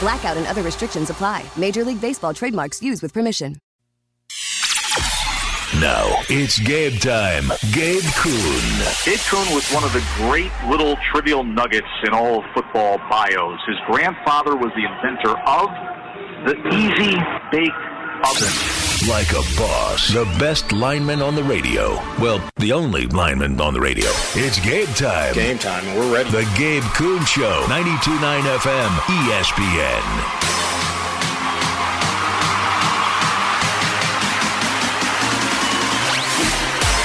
Blackout and other restrictions apply. Major League Baseball trademarks used with permission. Now it's Gabe time. Gabe Kuhn. Gabe Kuhn was one of the great little trivial nuggets in all of football bios. His grandfather was the inventor of the easy bake oven. Like a boss. The best lineman on the radio. Well, the only lineman on the radio. It's Gabe time. Game time. We're ready. The Gabe Kuhn Show. 92.9 FM. ESPN.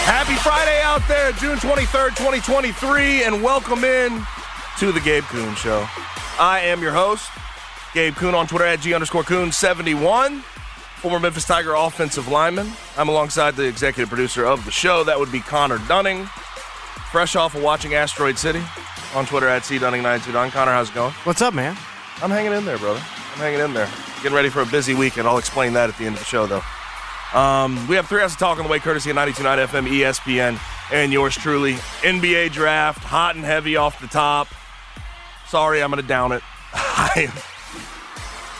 Happy Friday out there, June 23rd, 2023, and welcome in to the Gabe Kuhn Show. I am your host, Gabe Kuhn on Twitter at G underscore Kuhn 71, former Memphis Tiger offensive lineman. I'm alongside the executive producer of the show. That would be Connor Dunning. Fresh off of watching Asteroid City on Twitter at C Dunning929. Connor, how's it going? What's up, man? I'm hanging in there, brother. I'm hanging in there. Getting ready for a busy weekend. I'll explain that at the end of the show, though. Um, we have three hours of talk on the way, courtesy of 92.9 FM, ESPN, and yours truly. NBA draft, hot and heavy off the top. Sorry, I'm going to down it.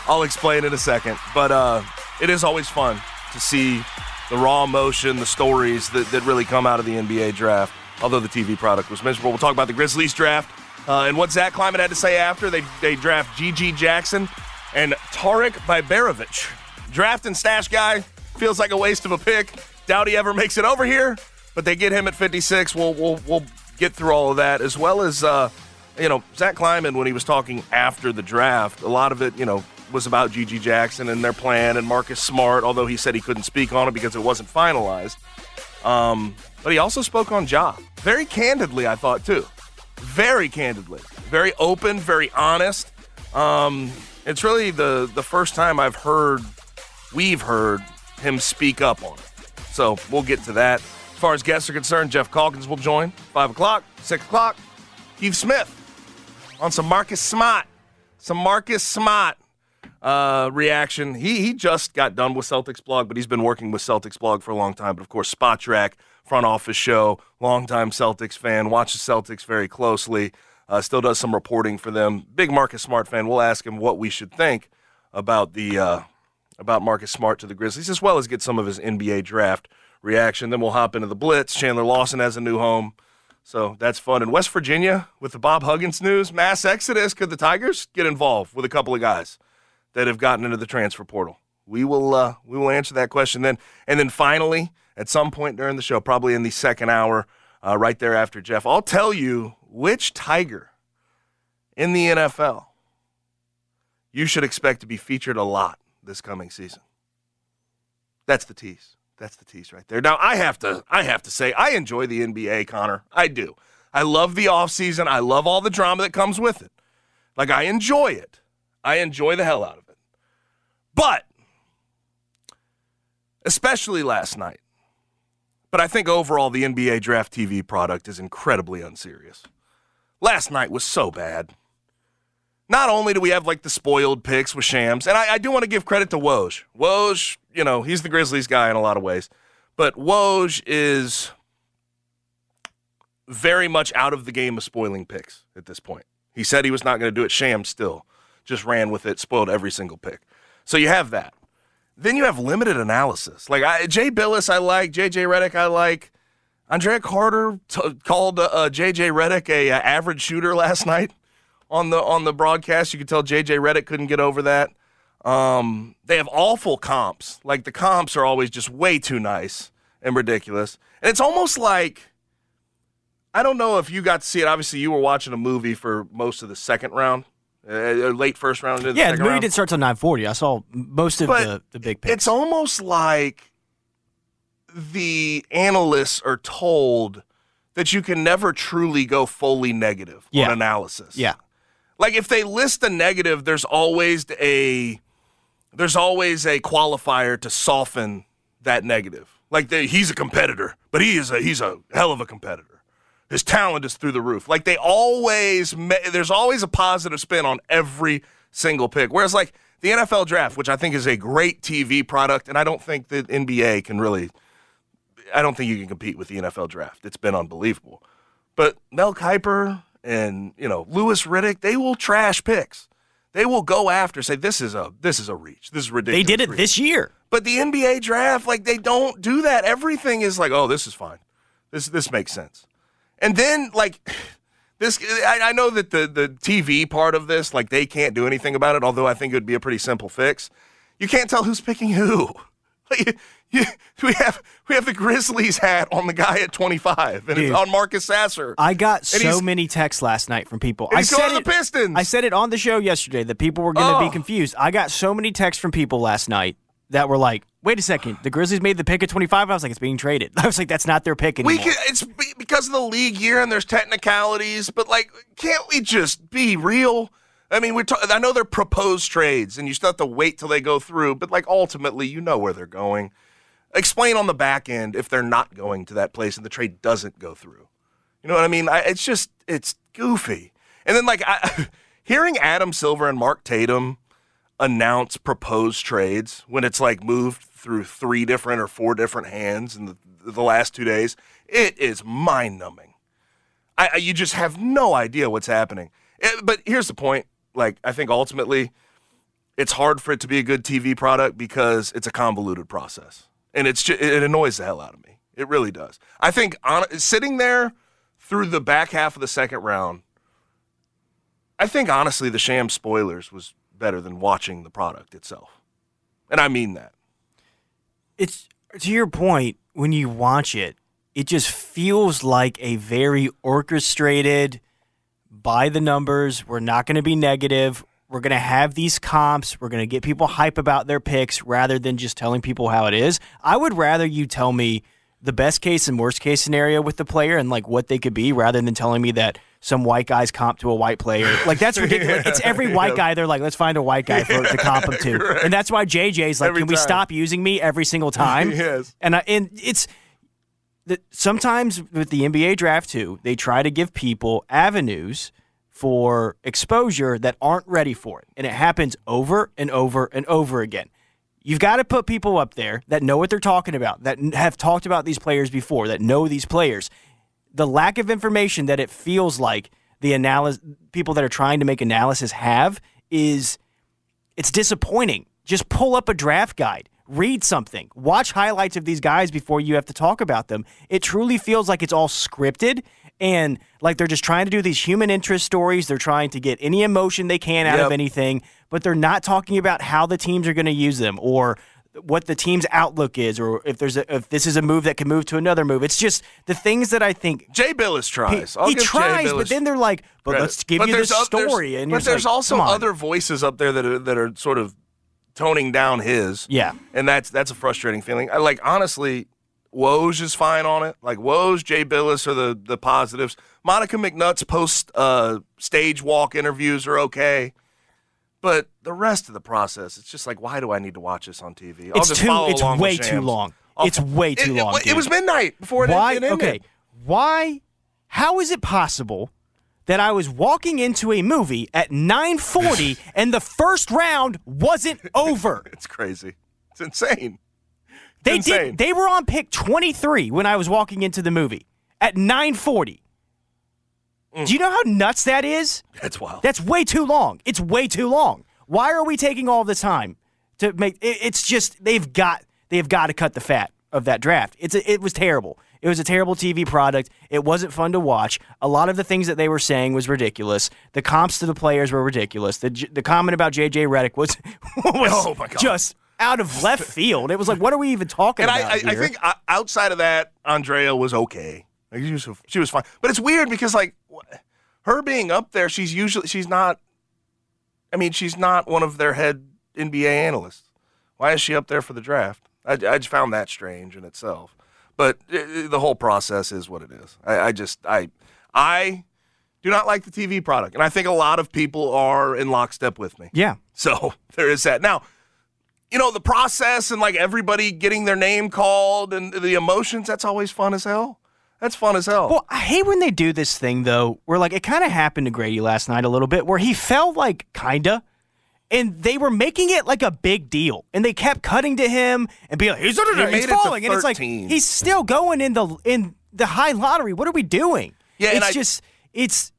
I'll explain in a second. But uh, it is always fun to see the raw emotion, the stories that, that really come out of the NBA draft, although the TV product was miserable. We'll talk about the Grizzlies draft uh, and what Zach Kleiman had to say after they, they draft G.G. Jackson and Tarik Biberovic. Draft and stash guy feels like a waste of a pick. Doubt he ever makes it over here, but they get him at 56. We'll we'll we'll get through all of that as well as uh, you know Zach Kleiman when he was talking after the draft. A lot of it, you know, was about G.G. Jackson and their plan and Marcus Smart. Although he said he couldn't speak on it because it wasn't finalized. Um, but he also spoke on Ja very candidly. I thought too, very candidly, very open, very honest. Um, it's really the the first time I've heard, we've heard him speak up on it. So we'll get to that. As far as guests are concerned, Geoff Calkins will join. 5 o'clock, 6 o'clock. Keith Smith on some Marcus Smart. Some Marcus Smart uh, reaction. He, he just got done with Celtics blog, but he's been working with Celtics blog for a long time. But of course, Spotrac, front office show, longtime Celtics fan, watches Celtics very closely, uh, still does some reporting for them. Big Marcus Smart fan. We'll ask him what we should think about the uh, about Marcus Smart to the Grizzlies, as well as get some of his NBA draft reaction. Then we'll hop into the Blitz. Chandler Lawson has a new home. So that's fun. In West Virginia, with the Bob Huggins news, mass exodus. Could the Tigers get involved with a couple of guys that have gotten into the transfer portal? We will uh, we will answer that question then. And then finally, at some point during the show, probably in the second hour, uh, right there after Geoff, I'll tell you which Tiger in the NFL you should expect to be featured a lot this coming season. That's the tease. That's the tease right there. Now I have to I have to say I enjoy the NBA, Connor. I do. I love the offseason. I love all the drama that comes with it. Like I enjoy it. I enjoy the hell out of it. But especially last night. But I think overall the NBA draft TV product is incredibly unserious. Last night was so bad not only do we have like the spoiled picks with Shams, and I, I do want to give credit to Woj. Woj, you know, he's the Grizzlies guy in a lot of ways, but Woj is very much out of the game of spoiling picks at this point. He said he was not going to do it. Shams still just ran with it, spoiled every single pick. So you have that. Then you have limited analysis. Like I, Jay Bilas, I like. JJ Redick, I like. Andraya Carter t- called uh, JJ Redick a uh, average shooter last night on the on the broadcast. You could tell JJ Redick couldn't get over that. Um, they have awful comps. Like the comps are always just way too nice and ridiculous. And it's almost like I don't know if you got to see it. Obviously, you were watching a movie for most of the second round, uh, late first round. The Yeah, the movie round. didn't start till 9:40. I saw most of But the the big picks. It's almost like the analysts are told that you can never truly go fully negative Yeah. on analysis. yeah. Like if they list a negative, there's always a there's always a qualifier to soften that negative. Like the, he's a competitor, but he is a he's a hell of a competitor. His talent is through the roof. Like they always there's always a positive spin on every single pick. Whereas like the NFL draft, which I think is a great TV product, and I don't think the NBA can really I don't think you can compete with the NFL draft. It's been unbelievable. But Mel Kiper and you know Louis Riddick, they will trash picks. They will go after, say this is a this is a reach. This is ridiculous. They did it reach." this year. But the NBA draft, like they don't do that. Everything is like, oh, this is fine. This this makes sense. And then like this, I, I know that the the TV part of this, like they can't do anything about it. Although I think it would be a pretty simple fix. You can't tell who's picking who. Like, you, we have we have the Grizzlies hat on the guy at 25, and Dude. it's on Marcus Sasser. I got so many texts last night from people. I said it, the Pistons. I said it on the show yesterday that people were going to Oh. be confused. I got so many texts from people last night that were like, "Wait a second, the Grizzlies made the pick at 25." I was like, "It's being traded." I was like, "That's not their pick anymore." We can, it's because of the league year and there's technicalities, but like, can't we just be real? I mean, we're. I know they're proposed trades, and you still have to wait till they go through. But like, ultimately, you know where they're going. Explain on the back end if they're not going to that place and the trade doesn't go through. You know what I mean? I, it's just it's goofy. And then like I, hearing Adam Silver and Mark Tatum announce proposed trades when it's like moved through three different or four different hands in the, the last two days, it is mind numbing. I, you just have no idea what's happening. Eh, but here's the point: like I think ultimately, it's hard for it to be a good TV product because it's a convoluted process, and it's just, it annoys the hell out of me. It really does. I think on, sitting there through the back half of the second round, I think honestly the sham spoilers was better than watching the product itself, and I mean that. it's to your point when you watch it it just feels like a very orchestrated by the numbers we're not going to be negative we're going to have these comps we're going to get people hype about their picks rather than just telling people how it is i would rather you tell me the best case and worst case scenario with the player and like what they could be rather than telling me that some white guy's comp to a white player. Like that's ridiculous. It's every white guy they're like let's find a white guy for, to comp him to. And that's why jj's like Every can we stop using me every single time? Yes. and I, and it's that sometimes with the NBA draft too, they try to give people avenues for exposure that aren't ready for it, and it happens over and over and over again. You've got to put people up there that know what they're talking about, that have talked about these players before, that know these players. The lack of information that it feels like the analysis people that are trying to make analysis have is it's disappointing. Just pull up a draft guide, read something, watch highlights of these guys before you have to talk about them. It truly feels like it's all scripted and like they're just trying to do these human interest stories. They're trying to get any emotion they can out Yep. of anything, but they're not talking about how the teams are going to use them or what the team's outlook is or if there's a if this is a move that can move to another move. It's just the things that I think Jay Bilas tries. I'll he tries, but then they're like, "But credit. let's give But you the there's oth- there's- story." and but there's like, also other voices up there that are that are sort of toning down his. Yeah. and that's that's a frustrating feeling. I like honestly, Woj is fine on it. Like Woj, Jay Bilas are the the positives. Monica McNutt's post uh, stage walk interviews are okay. But the rest of the process, it's just like, why do I need to watch this on TV? I'll It's too- it's way too long. I'll It's way too it, it- long, It, dude. was midnight before it, why? it ended. okay, why? How is it possible that I was walking into a movie at 9:40 and the first round wasn't over? It's crazy. It's insane. They insane. did. They were on pick 23 when I was walking into the movie at 9:40. Mm. Do you know how nuts that is? That's wild. That's way too long. It's way too long. Why are we taking all this time to make? It, it's just they've got they've got to cut the fat of that draft. It's it was terrible. It was a terrible TV product. It wasn't fun to watch. A lot of the things that they were saying was ridiculous. The comps to the players were ridiculous. The the comment about JJ Redick was was Oh, my God. just out of left field. It was like, what are we even talking And about I, I, I think uh, outside of that, Andraya was okay. Like she was, she was fine. But it's weird because like her being up there, she's usually she's not. I mean, she's not one of their head NBA analysts. Why is she up there for the draft? I, I just found that strange in itself. But uh, the whole process is what it is. I, I just I I do not like the TV product, and I think a lot of people are in lockstep with me. yeah. So there is that. Now, you know, the process and like everybody getting their name called and the emotions, that's always fun as hell. That's fun as hell. Well, I hate when they do this thing though, where like it kind of happened to Gradey last night a little bit, where he fell like kinda, and they were making it like a big deal, and they kept cutting to him and being like, "He's, made he's it falling," and it's like he's still going in the in the high lottery. What are we doing? Yeah, it's just it's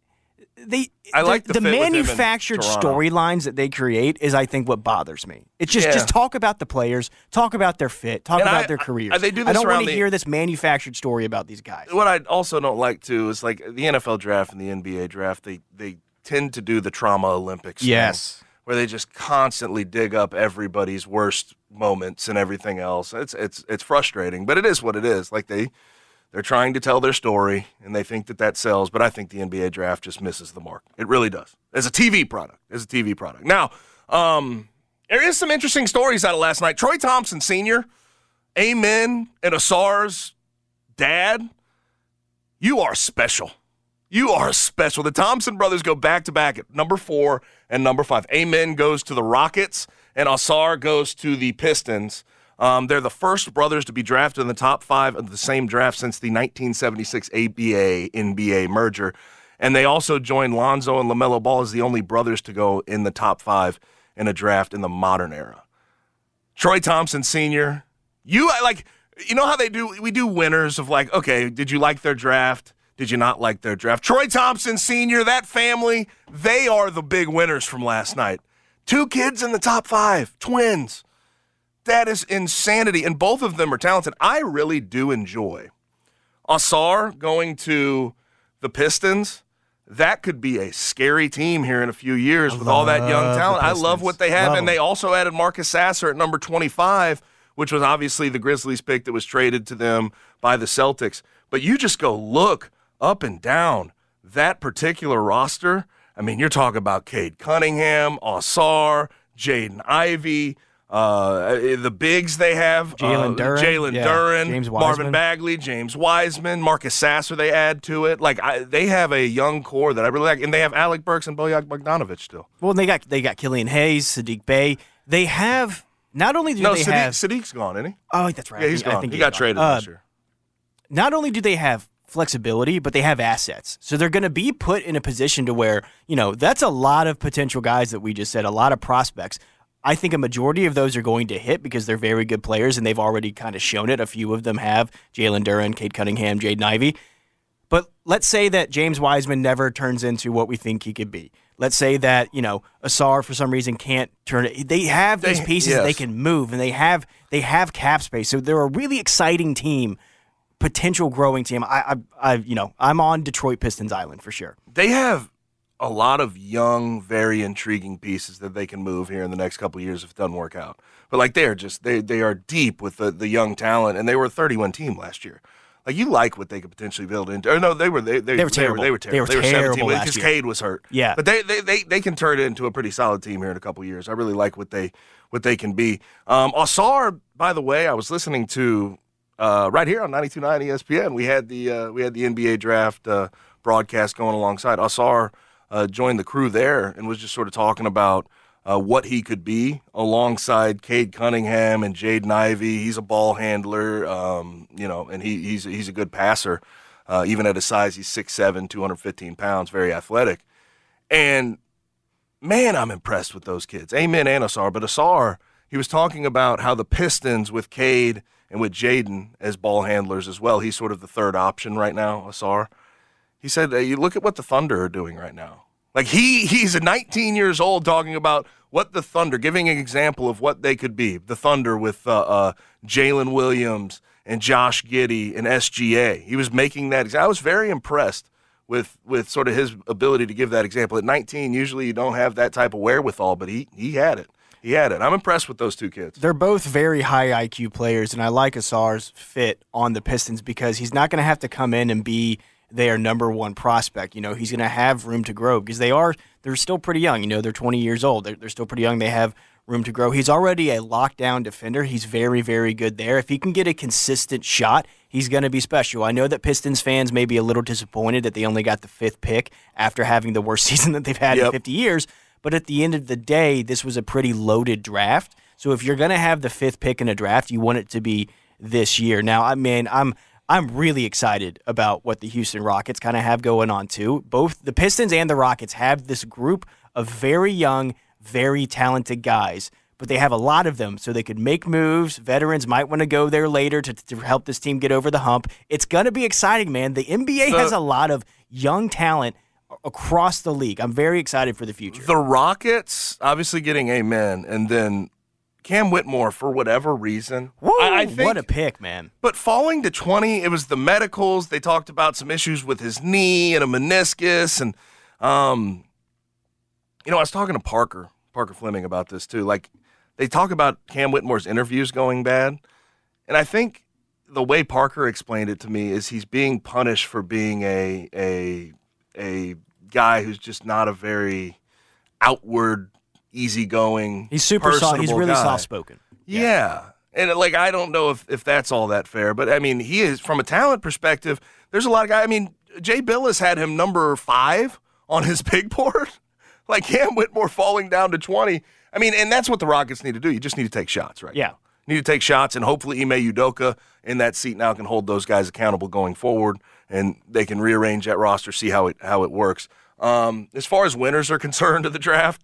they. I like the the, fit with him in manufactured storylines that they create is I think what bothers me. It's just Yeah. just talk about the players, talk about their fit, talk And about I- their I- careers. they do I don't want to hear this manufactured story about these guys. what I also don't like too is like the NFL draft and the NBA draft, they they tend to do the trauma Olympics. thing, Yes. where they just constantly dig up everybody's worst moments and everything else. It's it's it's frustrating, but it is what it is. Like they they're trying to tell their story and they think that that sells, but I think the NBA draft just misses the mark. It really does. As a TV product, as a TV product. Now, um, there is some interesting stories out of last night. Troy Thompson Sr., Amen, and Ausar's dad, you are special. You are special. The Thompson brothers go back to back at number four and number five. Amen goes to the Rockets, and Ausar goes to the Pistons. Um, they're the first brothers to be drafted in the top five of the same draft since the 1976 ABA NBA merger. And they also joined Lonzo and LaMelo Ball as the only brothers to go in the top five in a draft in the modern era. Troy Thompson Sr., you like you know how they do we do winners of like, okay, did you like their draft? Did you not like their draft? Troy Thompson Sr., that family, they are the big winners from last night. Two kids in the top five, twins. That is insanity. And both of them are talented. I really do enjoy Ausar going to the Pistons. That could be a scary team here in a few years with all that young talent. I love what they have. Love and they also added Marcus Sasser at number 25, which was obviously the Grizzlies pick that was traded to them by the Celtics. But you just go look up and down that particular roster. I mean, you're talking about Cade Cunningham, Ausar, Jaden Ivey, uh, the bigs they have, Jalen uh, Duren, Jalen yeah, Duren, James Marvin Bagley, James Wiseman, Marcus Sasser. They add to it. Like I, they have a young core that I really like, and they have Alec Burks and Bojan Bogdanovic still. Well, they got they got Killian Hayes, Saddiq Bey. They have not only do No, they Saddiq, have Saddiq's gone, isn't he? oh that's right Yeah, he's I gone. I think he he's got gone. traded Uh, last year. Not only do they have flexibility, but they have assets. So they're going to be put in a position to where you know that's a lot of potential guys that we just said, a lot of prospects. I think a majority of those are going to hit because they're very good players and they've already kind of shown it. A few of them have Jalen Duren, Cade Cunningham, Jaden Ivey. But let's say that James Wiseman never turns into what we think he could be. Let's say that you know Ausar for some reason can't turn it. They have these pieces that they can move, and they have they have cap space. So they're a really exciting team, potential growing team. I, I, I you know I'm on Detroit Pistons Island for sure. They have a lot of young, very intriguing pieces that they can move here in the next couple of years if it doesn't work out. But like they're just they they are deep with the, the young talent, and they were a 31 team last year. Like you like what they could potentially build into. Or no, they were they, they, They were terrible. They were terrible. They were terrible. terrible 17 last because year. Cade was hurt. Yeah. but they, they they they can turn it into a pretty solid team here in a couple years. I really like what they what they can be. Um, Ausar, by the way, I was listening to uh, right here on 92.9 ESPN. We had the uh, we had the NBA draft uh, broadcast going alongside. Ausar uh, joined the crew there and was just sort of talking about uh, what he could be alongside Cade Cunningham and Jaden Ivey. He's a ball handler, um, you know, and he, he's he's a good passer. Uh, even at his size, he's 6'7", 215 pounds, very athletic. And man, I'm impressed with those kids. Amen and Ausar. But Ausar, he was talking about how the Pistons with Cade and with Jaden as ball handlers as well. He's sort of the third option right now, Ausar. He said, uh, "You look at what the Thunder are doing right now. Like he he's a 19 years old talking about what the Thunder, giving an example of what they could be. The Thunder with uh, uh, Jalen Williams and Josh Giddey and SGA. He was making that. I was very impressed with with sort of his ability to give that example. At 19, usually you don't have that type of wherewithal, but he he had it. He had it. I'm impressed with those two kids. They're both very high IQ players, and I like Ausar's fit on the Pistons because he's not going to have to come in and be their number one prospect. You know, he's going to have room to grow because they are they're still pretty young. You know, they're 20 years old. They're, they're still pretty young. They have room to grow. He's already a lockdown defender. He's very, very good there. If he can get a consistent shot, he's going to be special. I know that Pistons fans may be a little disappointed that they only got the fifth pick after having the worst season that they've had Yep. in 50 years. But at the end of the day, this was a pretty loaded draft. So if you're going to have the fifth pick in a draft, you want it to be this year. Now, I mean, I'm I'm really excited about what the Houston Rockets kind of have going on too. Both the Pistons and the Rockets have this group of very young, very talented guys, but they have a lot of them, so they could make moves. Veterans might want to go there later to, to help this team get over the hump. It's going to be exciting, man. The NBA has a lot of young talent across the league. I'm very excited for the future. The Rockets obviously getting amen, and then Cam Whitmore for whatever reason. Woo, I, I think, what a pick, man. But falling to 20, it was the medicals. They talked about some issues with his knee and a meniscus. And, um, you know, I was talking to Parker, Parker Fleming, about this too. Like, they talk about Cam Whitmore's interviews going bad. And I think the way Parker explained it to me is he's being punished for being a, a, a guy who's just not a very outward, easygoing. He's super soft. He's really guy. soft spoken. Yeah. And like I don't know if, if that's all that fair, but I mean he is from a talent perspective, there's a lot of guys I mean, Jay Bilas had him number five on his big board. like Cam Whitmore falling down to twenty. I mean, and that's what the Rockets need to do. You just need to take shots, right? Yeah. Need to take shots and hopefully Ime Udoka in that seat now can hold those guys accountable going forward and they can rearrange that roster, see how it how it works. Um, as far as winners are concerned of the draft,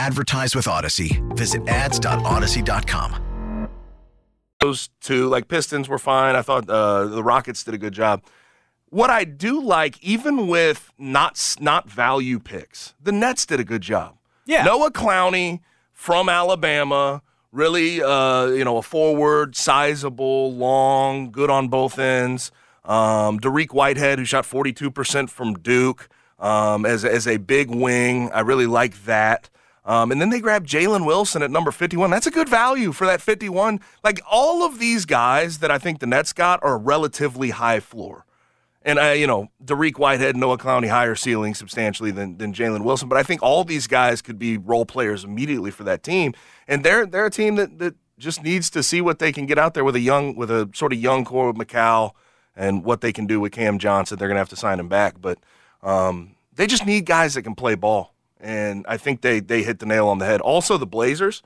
Advertise with Audacy. Visit ads.audacy.com. those two, like Pistons were fine. I thought uh, the Rockets did a good job. What I do like, even with not not value picks, the Nets did a good job. Yeah. Noah Clowney from Alabama, really, uh, you know, a forward, sizable, long, good on both ends. Um, Dariq Whitehead, who shot 42% from Duke um, as, as a big wing. I really like that. Um, and then they grabbed Jalen Wilson at number 51. That's a good value for that 51. Like all of these guys that I think the Nets got are a relatively high floor. And I, you know, Dariq Whitehead, Noah Clowney, higher ceiling substantially than than Jalen Wilson. But I think all these guys could be role players immediately for that team. And they're they're a team that, that just needs to see what they can get out there with a young with a sort of young core of Mikal and what they can do with Cam Johnson. They're gonna have to sign him back, but um, they just need guys that can play ball. And I think they they hit the nail on the head. Also, the Blazers,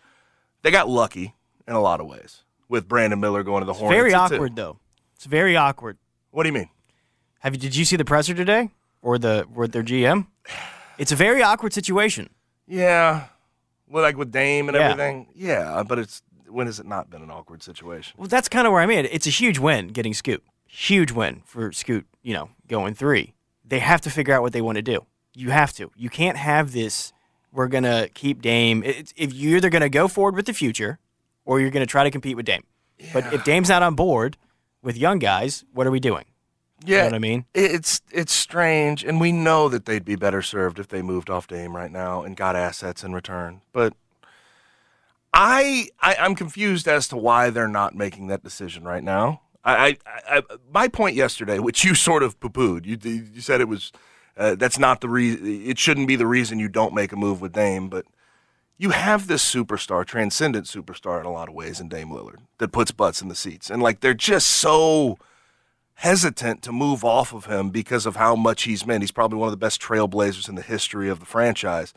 they got lucky in a lot of ways with Brandon Miller going to the Hornets. Very awkward though. It's very awkward. What do you mean? Have you? Did you see the presser today or the or their GM? It's a very awkward situation. Yeah. Well, like with Dame and Yeah. everything. Yeah, but it's when has it not been an awkward situation? Well, that's kind of where I'm at. It's a huge win getting Scoot. Huge win for Scoot. You know, going three. They have to figure out what they want to do. You have to. You can't have this. We're gonna keep Dame. It's, if you're either gonna go forward with the future, or you're gonna try to compete with Dame. But if Dame's not on board with young guys, what are we doing? Yeah, know what I mean? It's it's strange, and we know that they'd be better served if they moved off Dame right now and got assets in return. But I, I I'm confused as to why they're not making that decision right now. I, I, I my point yesterday, which you sort of poo-pooed, you you said it was uh, that's not the reason. It shouldn't be the reason you don't make a move with Dame, but you have this superstar, transcendent superstar in a lot of ways in Dame Lillard that puts butts in the seats, and like they're just so hesitant to move off of him because of how much he's meant. He's probably one of the best trailblazers in the history of the franchise,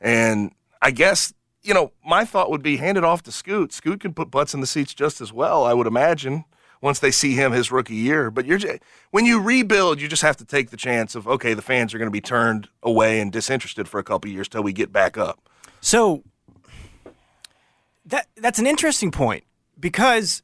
and I guess you know my thought would be hand it off to Scoot. Scoot can put butts in the seats just as well, I would imagine once they see him his rookie year. But you're when you rebuild, you just have to take the chance of okay, the fans are going to be turned away and disinterested for a couple years till we get back up. So that that's an interesting point because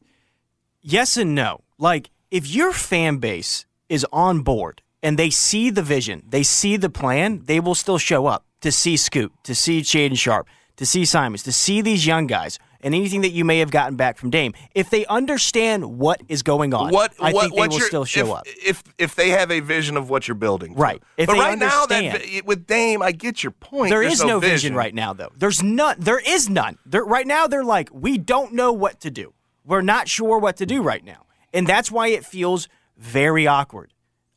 yes and no. Like if your fan base is on board and they see the vision, they see the plan, they will still show up to see Scoot, to see Shaedon Sharpe, to see Simons, to see these young guys and anything that you may have gotten back from Dame. If they understand what is going on, what, I what, think they will still show if, up. If if they have a vision of what you're building, to. Right. If but right now, that with Dame, I get your point. There There's is no vision. vision right now, though. There's none. There is none. There, right now, they're like, we don't know what to do. We're not sure what to do right now, and that's why it feels very awkward.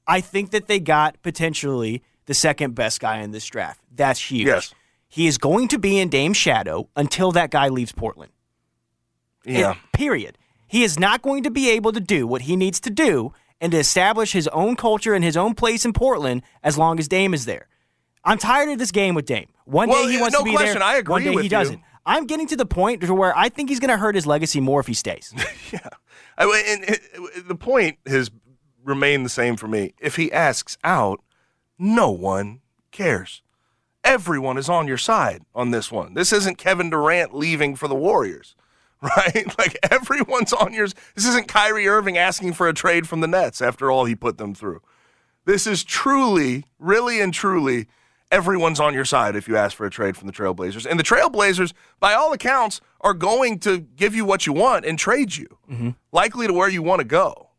I think that they got potentially the second best guy in this draft. That's huge. Yes. He is going to be in Dame's shadow until that guy leaves Portland. Yeah. It- period. He is not going to be able to do what he needs to do and to establish his own culture and his own place in Portland as long as Dame is there. I'm tired of this game with Dame. One Well, day he wants no to be question. there. I agree one day he you. doesn't. I'm getting to the point to where I think he's going to hurt his legacy more if he stays. I mean, and, and the point has remained the same for me. If he asks out, no one cares. Everyone is on your side on this one. This isn't Kevin Durant leaving for the Warriors, right? Like everyone's on yours. This isn't Kyrie Irving asking for a trade from the Nets after all he put them through. This is truly, really and truly, everyone's on your side if you ask for a trade from the Trailblazers. And the Trailblazers, by all accounts, are going to give you what you want and trade you, likely to where you want to go.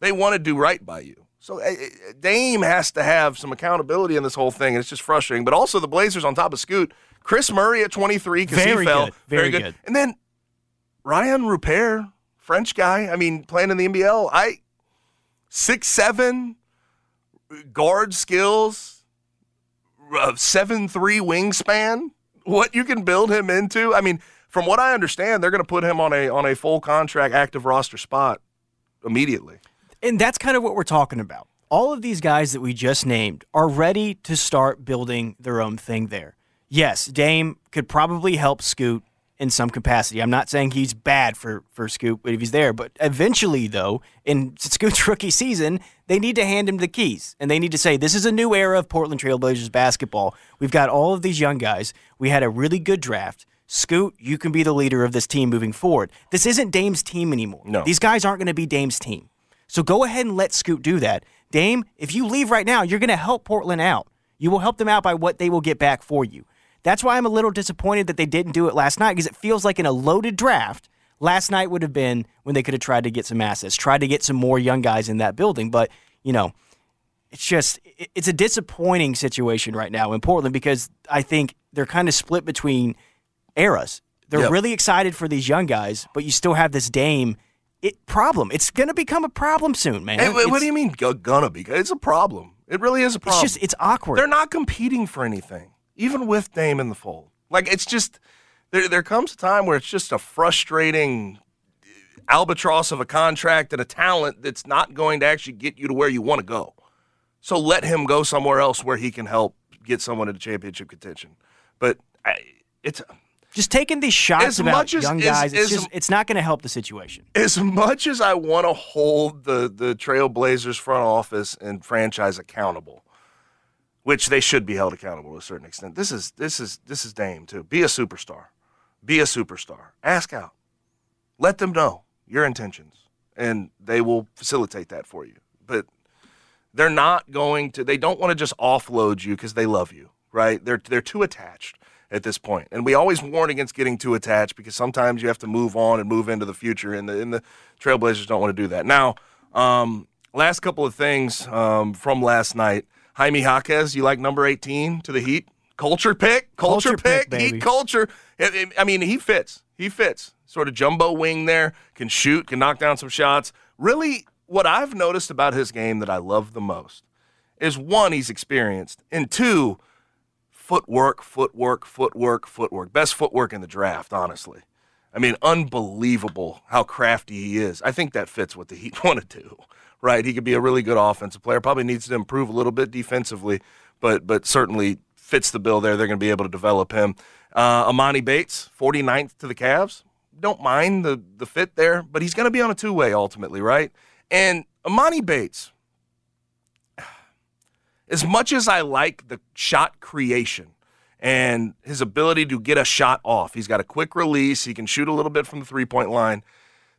They want to do right by you. So uh, uh, Dame has to have some accountability in this whole thing, and it's just frustrating. But also the Blazers on top of Scoot, Kris Murray at 23 because he fell. good. Very good. And then Rayan Rupert, French guy, I mean, playing in the NBL, I six seven, guard skills, uh, seven three wingspan. What you can build him into? I mean, from what I understand, they're going to put him on a on a full contract, active roster spot immediately. And that's kind of what we're talking about. All of these guys that we just named are ready to start building their own thing there. Yes, Dame could probably help Scoot in some capacity. I'm not saying he's bad for, for Scoot if he's there, but eventually, though, in Scoot's rookie season, they need to hand him the keys and they need to say, This is a new era of Portland Trailblazers basketball. We've got all of these young guys. We had a really good draft. Scoot, you can be the leader of this team moving forward. This isn't Dame's team anymore. No. These guys aren't going to be Dame's team. So go ahead and let Scoot do that. Dame, if you leave right now, you're going to help Portland out. You will help them out by what they will get back for you. That's why I'm a little disappointed that they didn't do it last night because it feels like in a loaded draft, last night would have been when they could have tried to get some assets, tried to get some more young guys in that building. But, you know, it's just, it's a disappointing situation right now in Portland because I think they're kind of split between eras. They're Yep. really excited for these young guys, but you still have this Dame it problem. It's going to become a problem soon, man. Hey, what do you mean gonna be? It's a problem. It really is a problem. It's just, it's awkward. They're not competing for anything, even with Dame in the fold. Like it's just there. There comes a time where it's just a frustrating albatross of a contract and a talent that's not going to actually get you to where you want to go. So let him go somewhere else where he can help get someone into championship contention. But I, it's just taking these shots As about much as- young as- guys. it's as- just, it's not going to help the situation. as much as I want to hold the the Trailblazers front office and franchise accountable, which they should be held accountable to a certain extent. This is this is this is Dame too. Be a superstar. Be a superstar. Ask out. Let them know your intentions, and they will facilitate that for you. But they're not going to. They don't want to just offload you because they love you, right? They're they're too attached at this point. and we always warn against getting too attached because sometimes you have to move on and move into the future, and the and the Trailblazers don't want to do that. Now, um, last couple of things um, from last night. Jaime Jaquez, you like number eighteen to the Heat? culture pick, culture, Culture pick, pick, heat culture. I mean, he fits. He fits. Sort of jumbo wing there, can shoot, can knock down some shots. Really, what I've noticed about his game that I love the most is one, he's experienced, and two, footwork, footwork, footwork, footwork. Best footwork in the draft, honestly. I mean, unbelievable how crafty he is. I think that fits what the Heat want to do, right? He could be a really good offensive player. Probably needs to improve a little bit defensively, but but certainly fits the bill there. They're going to be able to develop him. Uh, Emoni Bates, 49th to the Cavs. Don't mind the the fit there, but he's going to be on a two way ultimately, right? And Emoni Bates, as much as I like the shot creation and his ability to get a shot off, he's got a quick release. He can shoot a little bit from the three point line.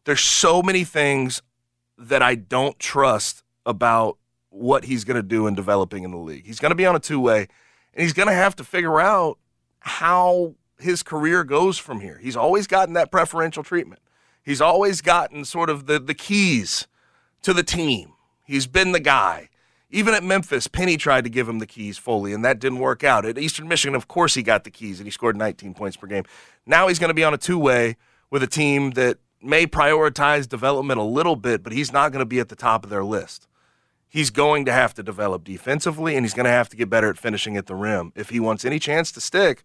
There's so many things that I don't trust about what he's going to do in developing in the league. He's going to be on a two way, and he's going to have to figure out how his career goes from here. He's always gotten that preferential treatment. He's always gotten sort of the, the keys to the team. He's been the guy. Even at Memphis, Penny tried to give him the keys fully, and that didn't work out. At Eastern Michigan, of course, he got the keys and he scored 19 points per game. Now he's going to be on a two way with a team that may prioritize development a little bit, but he's not going to be at the top of their list. He's going to have to develop defensively, and he's going to have to get better at finishing at the rim if he wants any chance to stick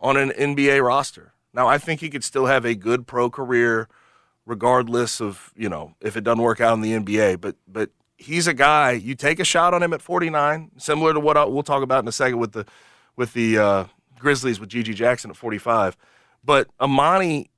on an NBA roster. Now, I think he could still have a good pro career, regardless of you know if it doesn't work out in the NBA. But but he's a guy you take a shot on him at 49, similar to what I, we'll talk about in a second with the with the uh, Grizzlies with G.G. Jackson at 45. But Emoni,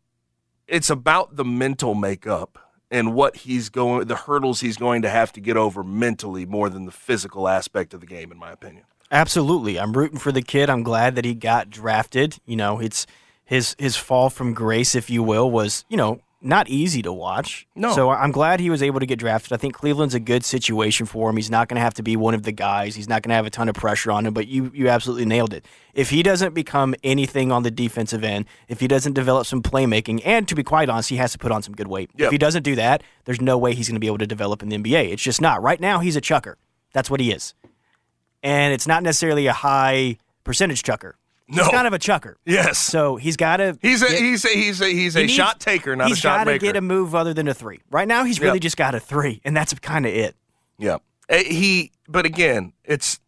it's about the mental makeup and what he's going, the hurdles he's going to have to get over mentally more than the physical aspect of the game, in my opinion. Absolutely. I'm rooting for the kid. I'm glad that he got drafted. You know, it's his his fall from grace, if you will, was, you know, not easy to watch. No. So I'm glad he was able to get drafted. I think Cleveland's a good situation for him. He's not going to have to be one of the guys. He's not going to have a ton of pressure on him, but you you absolutely nailed it. If he doesn't become anything on the defensive end, if he doesn't develop some playmaking, and to be quite honest, he has to put on some good weight. Yep. If he doesn't do that, there's no way he's going to be able to develop in the NBA. It's just not. Right now, he's a chucker. That's what he is. And it's not necessarily a high percentage chucker. No. He's kind of a chucker. Yes. So he's got to. He's a he's a he's a he's a He needs- shot taker, not a he's shot gotta get a move other than a three. Right now, he's really Yep. just got a three, and that's kind of it. Yeah. Eh, He, but again, it's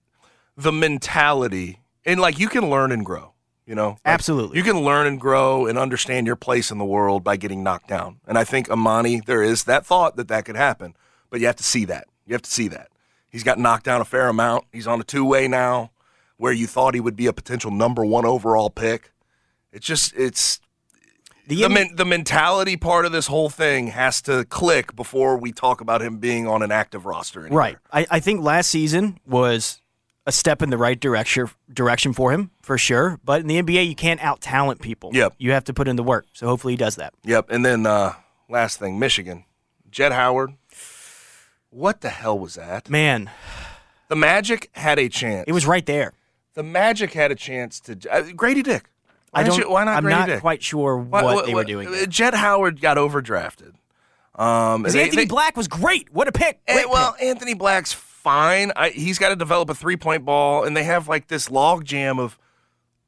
the mentality, and like you can learn and grow. You know, Like, Absolutely. you can learn and grow and understand your place in the world by getting knocked down. And I think Emoni, there is that thought that that could happen, but you have to see that. You have to see that he's got knocked down a fair amount. He's on a two way now, where you thought he would be a potential number one overall pick. It's just it's The, the men, the mentality part of this whole thing has to click before we talk about him being on an active roster. Anywhere. right. I, I think last season was a step in the right direction direction for him for sure. But in the NBA, you can't out talent people. Yep. You have to put in the work. So hopefully he does that. Yep. And then uh, last thing, Michigan, Jett Howard. What the hell was that? Man, The Magic had a chance. it was right there. The Magic had a chance to uh, Gradey Dick. Why I don't. you- why not I'm Gradey not Dick? quite sure Why- what, why- they were doing. there. Jett Howard got overdrafted. Um, they- Anthony they- Black was great. What a pick! Eh, Great well, pick. Anthony Black's fine. I, he's got to develop a three point ball, and they have like this log jam of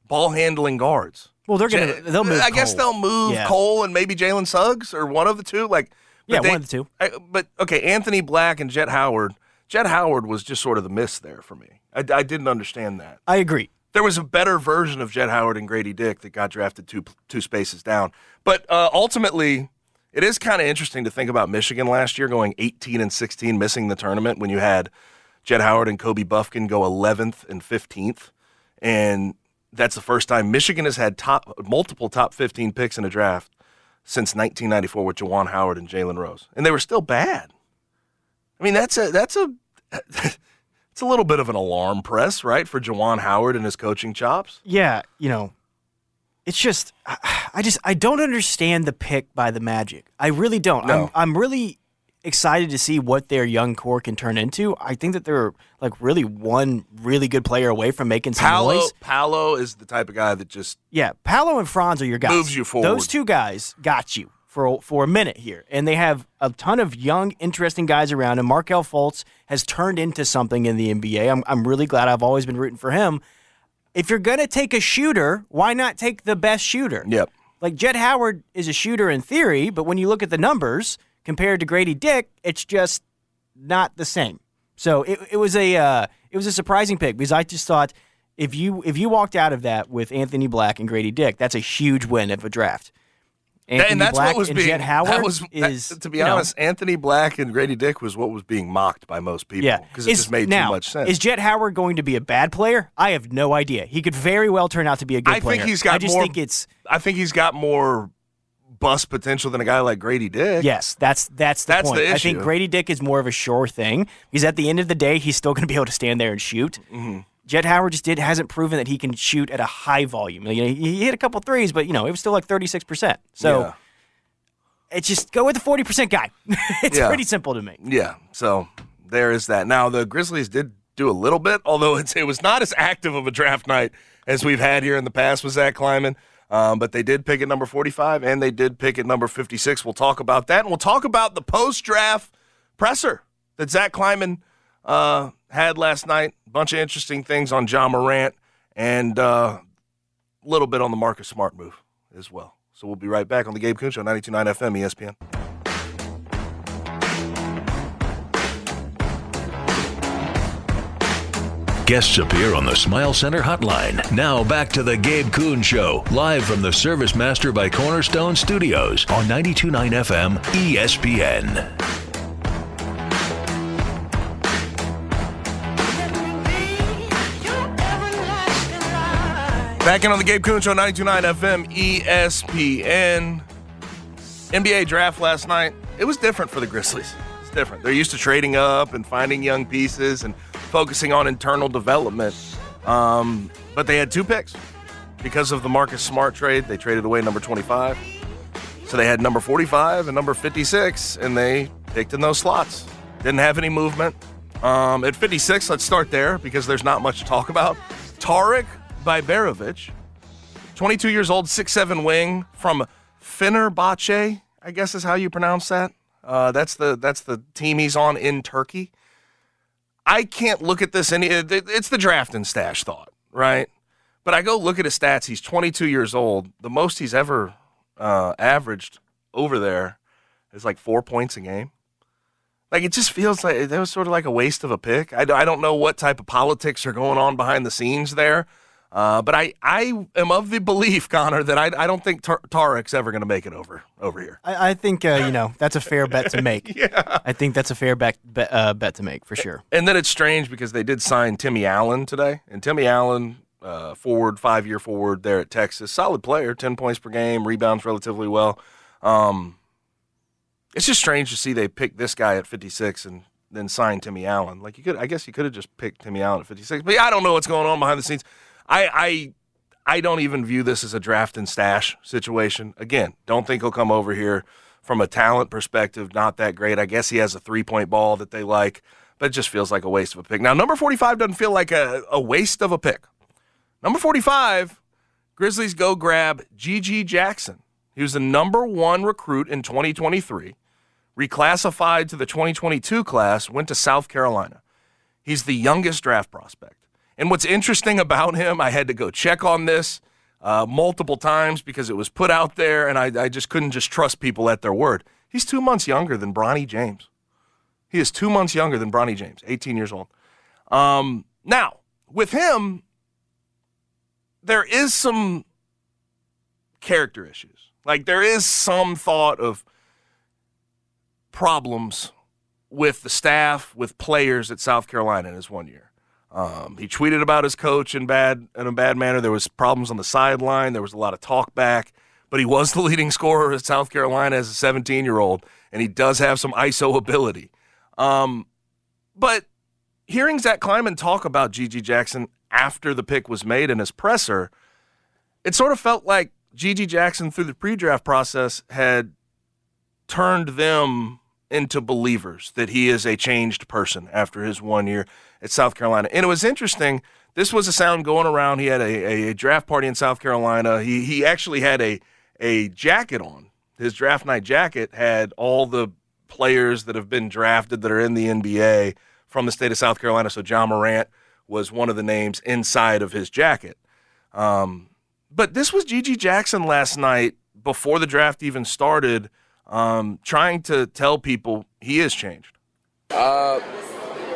ball handling guards. Well, they're gonna they'll move. I guess they'll move Yeah. Cole and maybe Jalen Suggs or one of the two. Like, Yeah, they- one of the two. I, but okay, Anthony Black and Jett Howard. Jett Howard was just sort of the miss there for me. I, I didn't understand that. I agree. There was a better version of Jett Howard and Gradey Dick that got drafted two two spaces down. But uh, ultimately, it is kind of interesting to think about Michigan last year going 18 and 16, missing the tournament when you had Jett Howard and Kobe Bufkin go 11th and 15th, and that's the first time Michigan has had top multiple top 15 picks in a draft since 1994 with Juwan Howard and Jalen Rose, and they were still bad. I mean, that's a that's a it's a little bit of an alarm press, right, for Juwan Howard and his coaching chops. Yeah, you know, it's just I, I just I don't understand the pick by the Magic. I really don't. No. I'm I'm really excited to see what their young core can turn into. I think that they're like really one really good player away from making some Paolo, noise. Paolo is the type of guy that just Yeah, Paolo and Franz are your guys. Moves you forward. Those two guys got you for for a minute here, and they have a ton of young, interesting guys around. And Markelle Fultz has turned into something in the NBA. I'm I'm really glad. I've always been rooting for him. if you're going to take a shooter, why not take the best shooter? Yep. Like Jett Howard is a shooter in theory, but when you look at the numbers compared to Gradey Dick, it's just not the same. So it, it was a uh, it was a surprising pick because I just thought if you if you walked out of that with Anthony Black and Gradey Dick, that's a huge win of a draft. Anthony and that's Black what was being. Jett Howard that was, is that- to be you know, honest, Anthony Black and Gradey Dick was what was being mocked by most people. Yeah, because it Is- just made now, too much sense. Is Jett Howard going to be a bad player? I have no idea. He could very well turn out to be a good I player. think he's got I just more. think it's I think he's got more bust potential than a guy like Gradey Dick. yes. That's that's the That's point. the I think. Gradey Dick is more of a sure thing because at the end of the day, he's still going to be able to stand there and shoot. Mm-hmm. Jett Howard just did hasn't proven that he can shoot at a high volume. You know, he, hit a couple threes, but you know it was still like thirty six percent. So Yeah. it's just go with the forty percent guy. it's Yeah. pretty simple to me. Yeah. So there is that. Now the Grizzlies did do a little bit, although it's, it was not as active of a draft night as we've had here in the past with Zach Kleiman. Um, but they did pick at number 45 and they did pick at number 56. We'll talk about that. And we'll talk about the post draft presser that Zach Kleiman uh, had last night. A bunch of interesting things on Ja Morant and uh, a little bit on the Marcus Smart move as well. So we'll be right back on the Gabe Kuhn Show, 92.9 FM, ESPN. Guests appear on the Smile Center hotline. Now back to the Gabe Kuhn Show, live from the Service Master by Cornerstone Studios on 92.9 FM ESPN. Back in on the Gabe Kuhn Show, 92.9 FM, ESPN. NBA draft last night. It was different for the Grizzlies. It's different. They're used to trading up and finding young pieces and focusing on internal development. Um, but they had two picks because of the Marcus Smart trade. They traded away number 25. So they had number 45 and number 56, and they picked in those slots. Didn't have any movement. Um, at 56, let's start there because there's not much to talk about. Tarik Biberovic, 22 years old, 6'7 wing from Fenerbahce, I guess is how you pronounce that. Uh, that's the that's the team he's on in Turkey. I can't look at this any. It's the draft and stash thought, right? But I go look at his stats. He's 22 years old. The most he's ever uh, averaged over there is like four points a game. Like it just feels like that was sort of like a waste of a pick. I, I don't know what type of politics are going on behind the scenes there, uh, but I, I am of the belief, Connor, that I, I don't think Tar- Tarik's ever going to make it over over here. I, I think uh, you know that's a fair bet to make. yeah, I think that's a fair bet bet, uh, bet to make for sure. And then it's strange because they did sign Timmy Allen today, and Timmy Allen, uh, forward, five year forward there at Texas, solid player, ten points per game, rebounds relatively well. Um, it's just strange to see they pick this guy at 56 and then sign Timmy Allen. Like you could, I guess you could have just picked Timmy Allen at 56. But yeah, I don't know what's going on behind the scenes. I, I, I don't even view this as a draft and stash situation. Again, don't think he'll come over here from a talent perspective. Not that great. I guess he has a three point ball that they like, but it just feels like a waste of a pick. Now, number 45 doesn't feel like a, a waste of a pick. Number 45, Grizzlies go grab G.G. Jackson. He was the number one recruit in 2023, reclassified to the 2022 class, went to South Carolina. He's the youngest draft prospect. And what's interesting about him, I had to go check on this uh, multiple times because it was put out there, and I, I just couldn't just trust people at their word. He's two months younger than Bronny James. He is two months younger than Bronny James, 18 years old. Um, now, with him, there is some character issues. Like there is some thought of problems with the staff, with players at South Carolina in his one year. Um, he tweeted about his coach in bad in a bad manner. There was problems on the sideline. There was a lot of talk back, but he was the leading scorer at South Carolina as a 17 year old, and he does have some ISO ability. Um, but hearing Zach Kleiman talk about G.G. Jackson after the pick was made in his presser, it sort of felt like G.G. Jackson through the pre-draft process had turned them into believers that he is a changed person after his one year at South Carolina. And it was interesting. This was a sound going around. He had a, a draft party in South Carolina. He he actually had a a jacket on. His draft night jacket had all the players that have been drafted that are in the NBA from the state of South Carolina. So Ja Morant was one of the names inside of his jacket. Um, but this was GG Jackson last night before the draft even started, um, trying to tell people he has changed. Uh,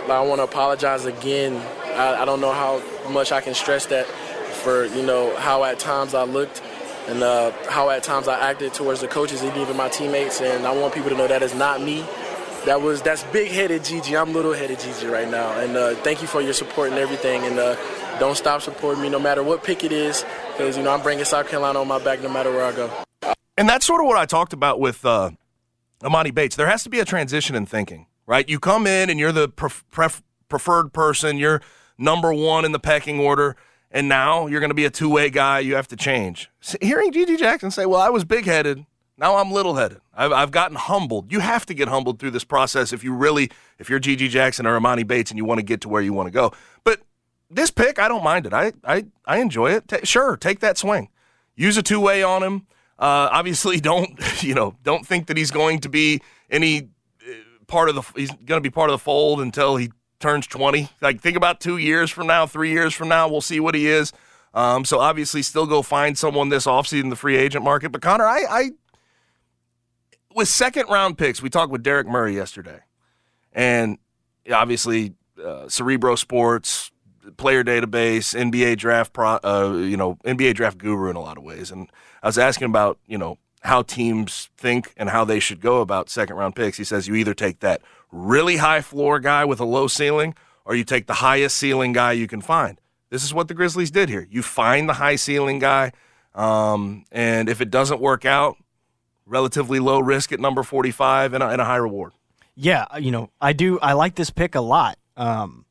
I want to apologize again. I, I don't know how much I can stress that for you know how at times I looked and uh, how at times I acted towards the coaches and even my teammates. And I want people to know that is not me. That was that's big-headed Gigi. I'm little-headed G.G. right now. And uh, thank you for your support and everything. And uh, don't stop supporting me no matter what pick it is, because you know I'm bringing South Carolina on my back no matter where I go. And that's sort of what I talked about with uh, Emoni Bates. There has to be a transition in thinking, right? You come in and you're the pref- pref- preferred person. You're number one in the pecking order and now you're going to be a two way guy. You have to change. Hearing GG Jackson say, Well, I was big headed. Now I'm little headed. I've, I've gotten humbled. You have to get humbled through this process if you really, if you're GG Jackson or Emoni Bates and you want to get to where you want to go. But this pick, I don't mind it. I, I, I enjoy it. T- sure, take that swing. Use a two way on him. Uh, obviously, don't you know? Don't think that he's going to be any uh, part of the. He's going to be part of the fold until he turns 20. Like, think about two years from now, three years from now, we'll see what he is. Um, so obviously, still go find someone this offseason in the free agent market. But Connor, I, I with second round picks, we talked with Derek Murray yesterday, and obviously, uh, Cerebro Sports, player database, NBA draft, pro, uh, you know, NBA draft guru in a lot of ways. And I was asking about, you know, how teams think and how they should go about second round picks. He says you either take that really high floor guy with a low ceiling or you take the highest ceiling guy you can find. This is what the Grizzlies did here. You find the high ceiling guy, um, and if it doesn't work out, relatively low risk at number 45 and a, and a high reward. Yeah, you know, I do. I like this pick a lot. Um,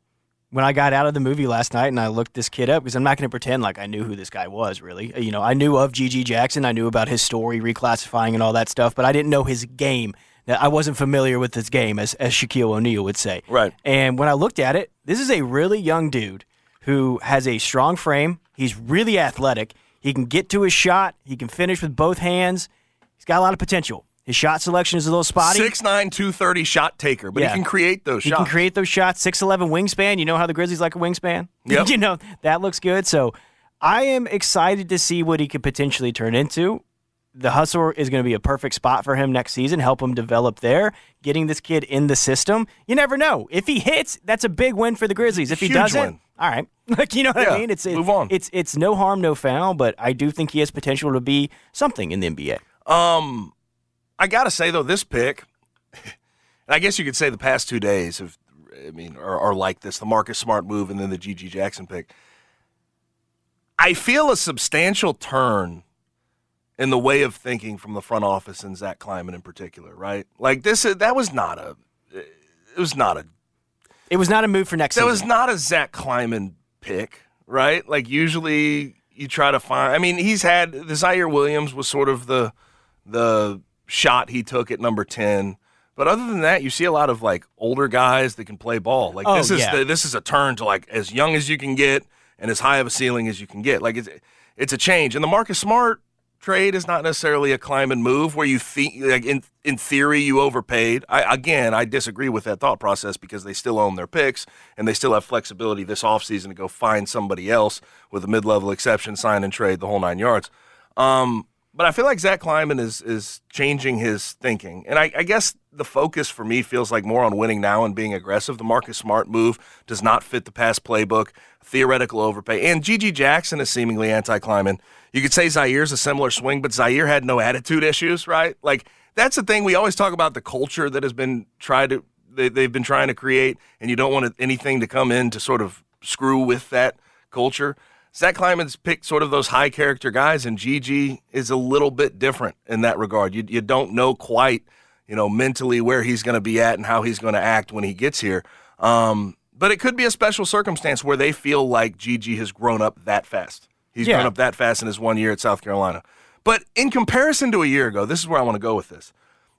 when I got out of the movie last night and I looked this kid up because I'm not going to pretend like I knew who this guy was really. Uh, you know, I knew of GG Jackson, I knew about his story, reclassifying and all that stuff, but I didn't know his game. I wasn't familiar with his game, as, as Shaquille O'Neal would say. Right. And when I looked at it, this is a really young dude who has a strong frame. He's really athletic. He can get to his shot. He can finish with both hands. He's got a lot of potential. His shot selection is a little spotty. 6'9", 230 shot taker, but yeah. he can create those he shots. He can create those shots. 6'11 wingspan. You know how the Grizzlies like a wingspan? Yep. you know, that looks good. So I am excited to see what he could potentially turn into. The hustle is going to be a perfect spot for him next season, help him develop there, getting this kid in the system. You never know. If he hits, that's a big win for the Grizzlies. If he Huge doesn't, win. all right. Like you know what yeah, I mean? It's, it's move on. It's it's no harm, no foul, but I do think he has potential to be something in the NBA. Um I gotta say though, this pick, and I guess you could say the past two days have, I mean, are, are like this: the Marcus Smart move and then the GG Jackson pick. I feel a substantial turn in the way of thinking from the front office and Zach Kleiman in particular, right? Like this, that was not a, it was not a, it was not a move for next. That season. was not a Zach Kleiman pick, right? Like usually you try to find. I mean, he's had the Ziaire Williams was sort of the the shot he took at number 10. But other than that, you see a lot of like older guys that can play ball. Like oh, this is yeah. the, this is a turn to like as young as you can get and as high of a ceiling as you can get. Like it's it's a change. And the Marcus Smart trade is not necessarily a Kleiman move where you think like in in theory you overpaid. I again, I disagree with that thought process because they still own their picks and they still have flexibility this offseason to go find somebody else with a mid-level exception, sign and trade the whole 9 yards. Um, but I feel like Zach Kleiman is is changing his thinking, and I, I, guess the focus for me feels like more on winning now and being aggressive. The Marcus Smart move does not fit the past playbook, theoretical overpay, and GG Jackson is seemingly anti-Kleiman. You could say Ziaire's a similar swing, but Ziaire had no attitude issues, right? Like that's the thing we always talk about the culture that has been tried to they, they've been trying to create, and you don't want anything to come in to sort of screw with that culture. Zach Kleiman's picked sort of those high character guys, and GG is a little bit different in that regard. You, you don't know quite, you know, mentally where he's going to be at and how he's going to act when he gets here. Um, but it could be a special circumstance where they feel like GG has grown up that fast. He's yeah. grown up that fast in his one year at South Carolina. But in comparison to a year ago, this is where I want to go with this.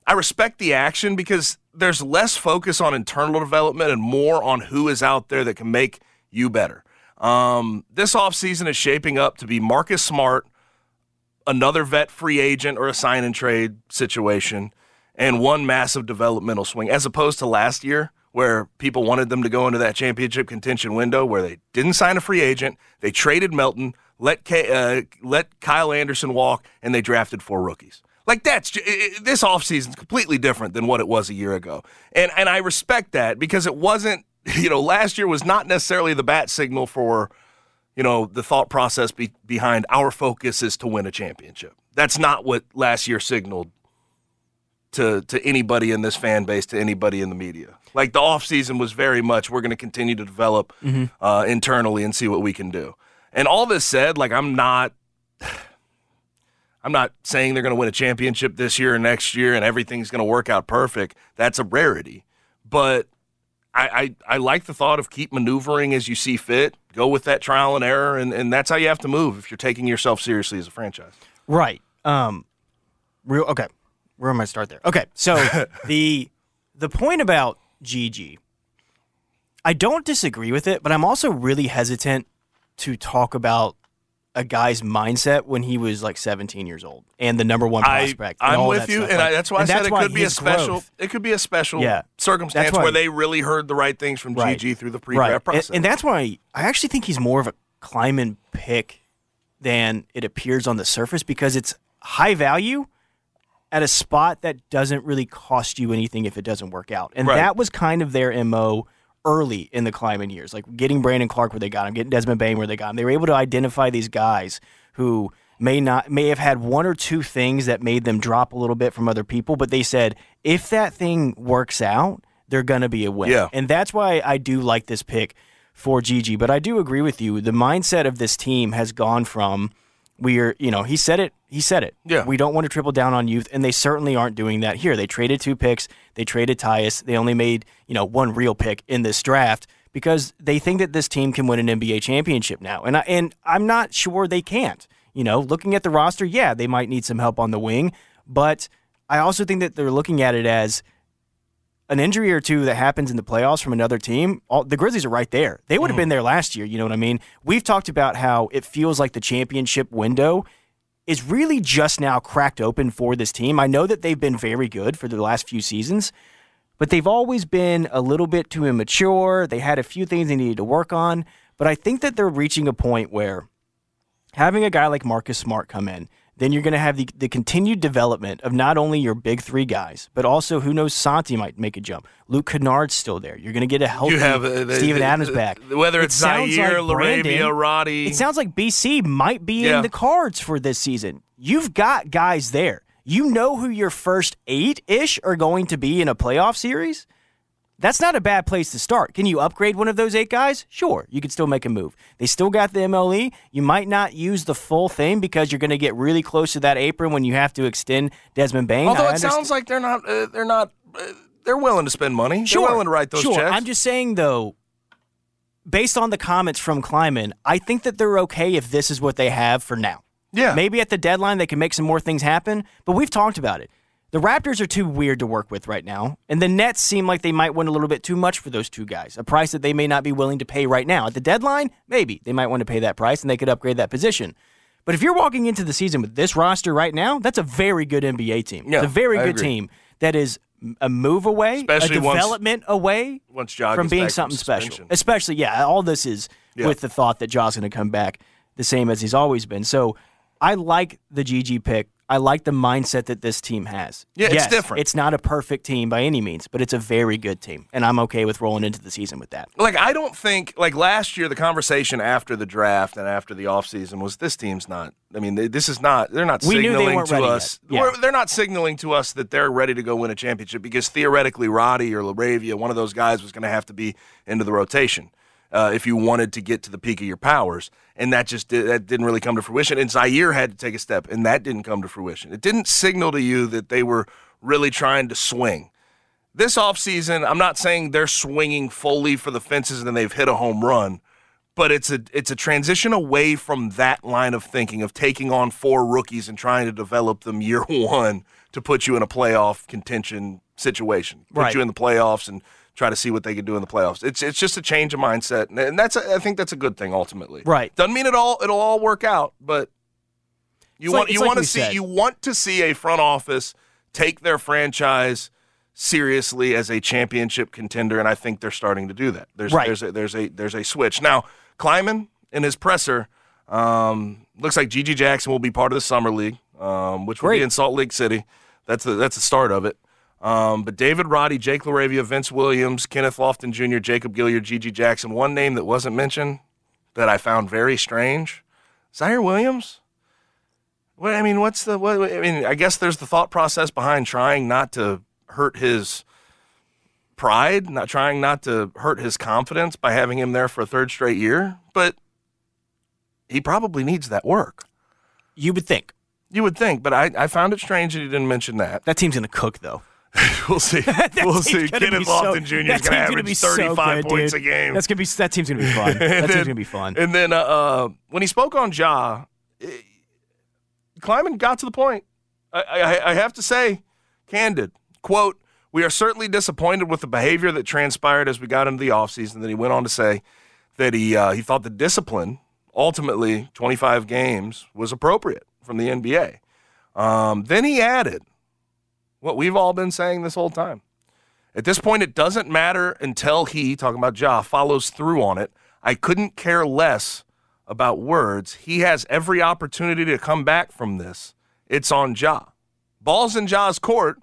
I respect the action because there's less focus on internal development and more on who is out there that can make you better. Um, this offseason is shaping up to be Marcus Smart, another vet free agent or a sign and trade situation, and one massive developmental swing, as opposed to last year where people wanted them to go into that championship contention window where they didn't sign a free agent, they traded Melton, let K, uh, let Kyle Anderson walk, and they drafted four rookies. Like that's ju- i- i- this offseason is completely different than what it was a year ago, and and I respect that because it wasn't. You know, last year was not necessarily the bat signal for, you know, the thought process be, behind our focus is to win a championship. That's not what last year signaled to to anybody in this fan base, to anybody in the media. Like the offseason was very much we're going to continue to develop uh, internally and see what we can do. And all this said, like I'm not I'm not saying they're going to win a championship this year or next year and everything's going to work out perfect. That's a rarity. But I, I, I like the thought of keep maneuvering as you see fit, go with that trial and error, and, and that's how you have to move if you're taking yourself seriously as a franchise. Right. Um. Real. Okay. Where am I start there? Okay. So the the point about G.G., I don't disagree with it, but I'm also really hesitant to talk about a guy's mindset when he was like 17 years old and the number one I, prospect. I'm all with you, stuff. and I, that's why and I said it could be a special. growth- It could be a special Yeah. circumstance That's why- where they really heard the right things from Right. GG through the pre-draft right. process. And, and that's why I actually think he's more of a Kleiman pick than it appears on the surface because it's high value at a spot that doesn't really cost you anything if it doesn't work out. And Right. that was kind of their MO early in the Kleiman years, like getting Brandon Clarke where they got him, getting Desmond Bane where they got him. They were able to identify these guys who may not may have had one or two things that made them drop a little bit from other people, but they said if that thing works out, they're gonna be a win. Yeah. And that's why I do like this pick for Gigi. But I do agree with you. The mindset of this team has gone from we're you know, he said it he said it. Yeah. We don't want to triple down on youth, and they certainly aren't doing that here. They traded two picks, they traded Tyus, they only made, you know, one real pick in this draft because they think that this team can win an NBA championship now. And I and I'm not sure they can't. You know, looking at the roster, yeah, they might need some help on the wing, but I also think that they're looking at it as an injury or two that happens in the playoffs from another team, all, the Grizzlies are right there. They would have mm. been there last year. You know what I mean? We've talked about how it feels like the championship window is really just now cracked open for this team. I know that they've been very good for the last few seasons, but they've always been a little bit too immature. They had a few things they needed to work on, but I think that they're reaching a point where having a guy like Marcus Smart come in, then you're going to have the, the continued development of not only your big three guys, but also who knows, Santi might make a jump. Luke Kennard's still there. You're going to get a healthy you have uh, Steven the- Adams back. Whether It it's sounds Ziaire, like Laravia, Roddy. It sounds like BC might be Yeah. in the cards for this season. You've got guys there. You know who your first eight ish are going to be in a playoff series. That's not a bad place to start. Can you upgrade one of those eight guys? Sure, you could still make a move. They still got the MLE. You might not use the full thing because you're going to get really close to that apron when you have to extend Desmond Bane. Although it sounds like they're not, uh, they're not, uh, they're willing to spend money. Sure. They're willing to write those sure. checks. I'm just saying though, based on the comments from Kleiman, I think that they're okay if this is what they have for now. yeah, Maybe at the deadline they can make some more things happen, but we've talked about it. The Raptors are too weird to work with right now, and the Nets seem like they might want a little bit too much for those two guys, a price that they may not be willing to pay right now. At the deadline, maybe they might want to pay that price and they could upgrade that position. But if you're walking into the season with this roster right now, that's a very good NBA team. Yeah, it's a very I good agree. team that is a move away, Especially a once- development away once from being back from something special. Especially, yeah, all this is Yeah. with the thought that Ja's going to come back the same as he's always been. So I like the GG pick. I like the mindset that this team has. Yeah, it's different. It's not a perfect team by any means, but it's a very good team, and I'm okay with rolling into the season with that. like I don't think like last year the conversation after the draft and after the offseason was this team's not I mean they, this is not they're not We signaling to us. Yeah. they're not signaling to us that they're ready to go win a championship because theoretically Roddy or Laravia one of those guys was going to have to be into the rotation uh, if you wanted to get to the peak of your powers. And that just did, that didn't really come to fruition. And Ziaire had to take a step and that didn't come to fruition. It didn't signal to you that they were really trying to swing. This offseason, I'm not saying they're swinging fully for the fences and they've hit a home run, but it's a it's a transition away from that line of thinking of taking on four rookies and trying to develop them year one to put you in a playoff contention situation, put Right. you in the playoffs and try to see what they can do in the playoffs. It's it's just a change of mindset, and- that's a, I think that's a good thing ultimately. Right. Doesn't mean it all it'll all work out, but you It's want like- you like want to see said. you want to see a front office take their franchise seriously as a championship contender, and I think they're starting to do that. There's Right. there's a, there's a there's a switch now. Kleiman in his presser, Um, looks like G.G. Jackson will be part of the summer league, um, which will Great. be in Salt Lake City. That's the that's the start of it. Um, but David Roddy, Jake Laravia, Vince Williams, Kenneth Lofton Jr., Jacob Gilliard, G.G. Jackson. One name that wasn't mentioned that I found very strange: Ziaire Williams. What I mean, what's the what? I mean, I guess there's the thought process behind trying not to hurt his pride, not trying not to hurt his confidence by having him there for a third straight year. But he probably needs that work. You would think You would think, but I, I found it strange that he didn't mention that. that team's going to cook though. we'll see. we'll see. Kenneth be so- Lofton Jr. that is gonna, gonna average be so 35 good, points dude. a game. That's gonna be that team's gonna be fun. That And team's gonna be fun. And then uh, uh, when he spoke on Ja, eh, Kleiman got to the point. I, I, I have to say, candid quote: "We are certainly disappointed with the behavior that transpired as we got into the offseason." Then he went on to say that he uh, he thought the discipline, ultimately 25 games, was appropriate from the NBA. Um, then he added what we've all been saying this whole time. At this point, it doesn't matter until he, talking about Ja, follows through on it. I couldn't care less about words. He has every opportunity to come back from this. It's on Ja. Ball's in Ja's court.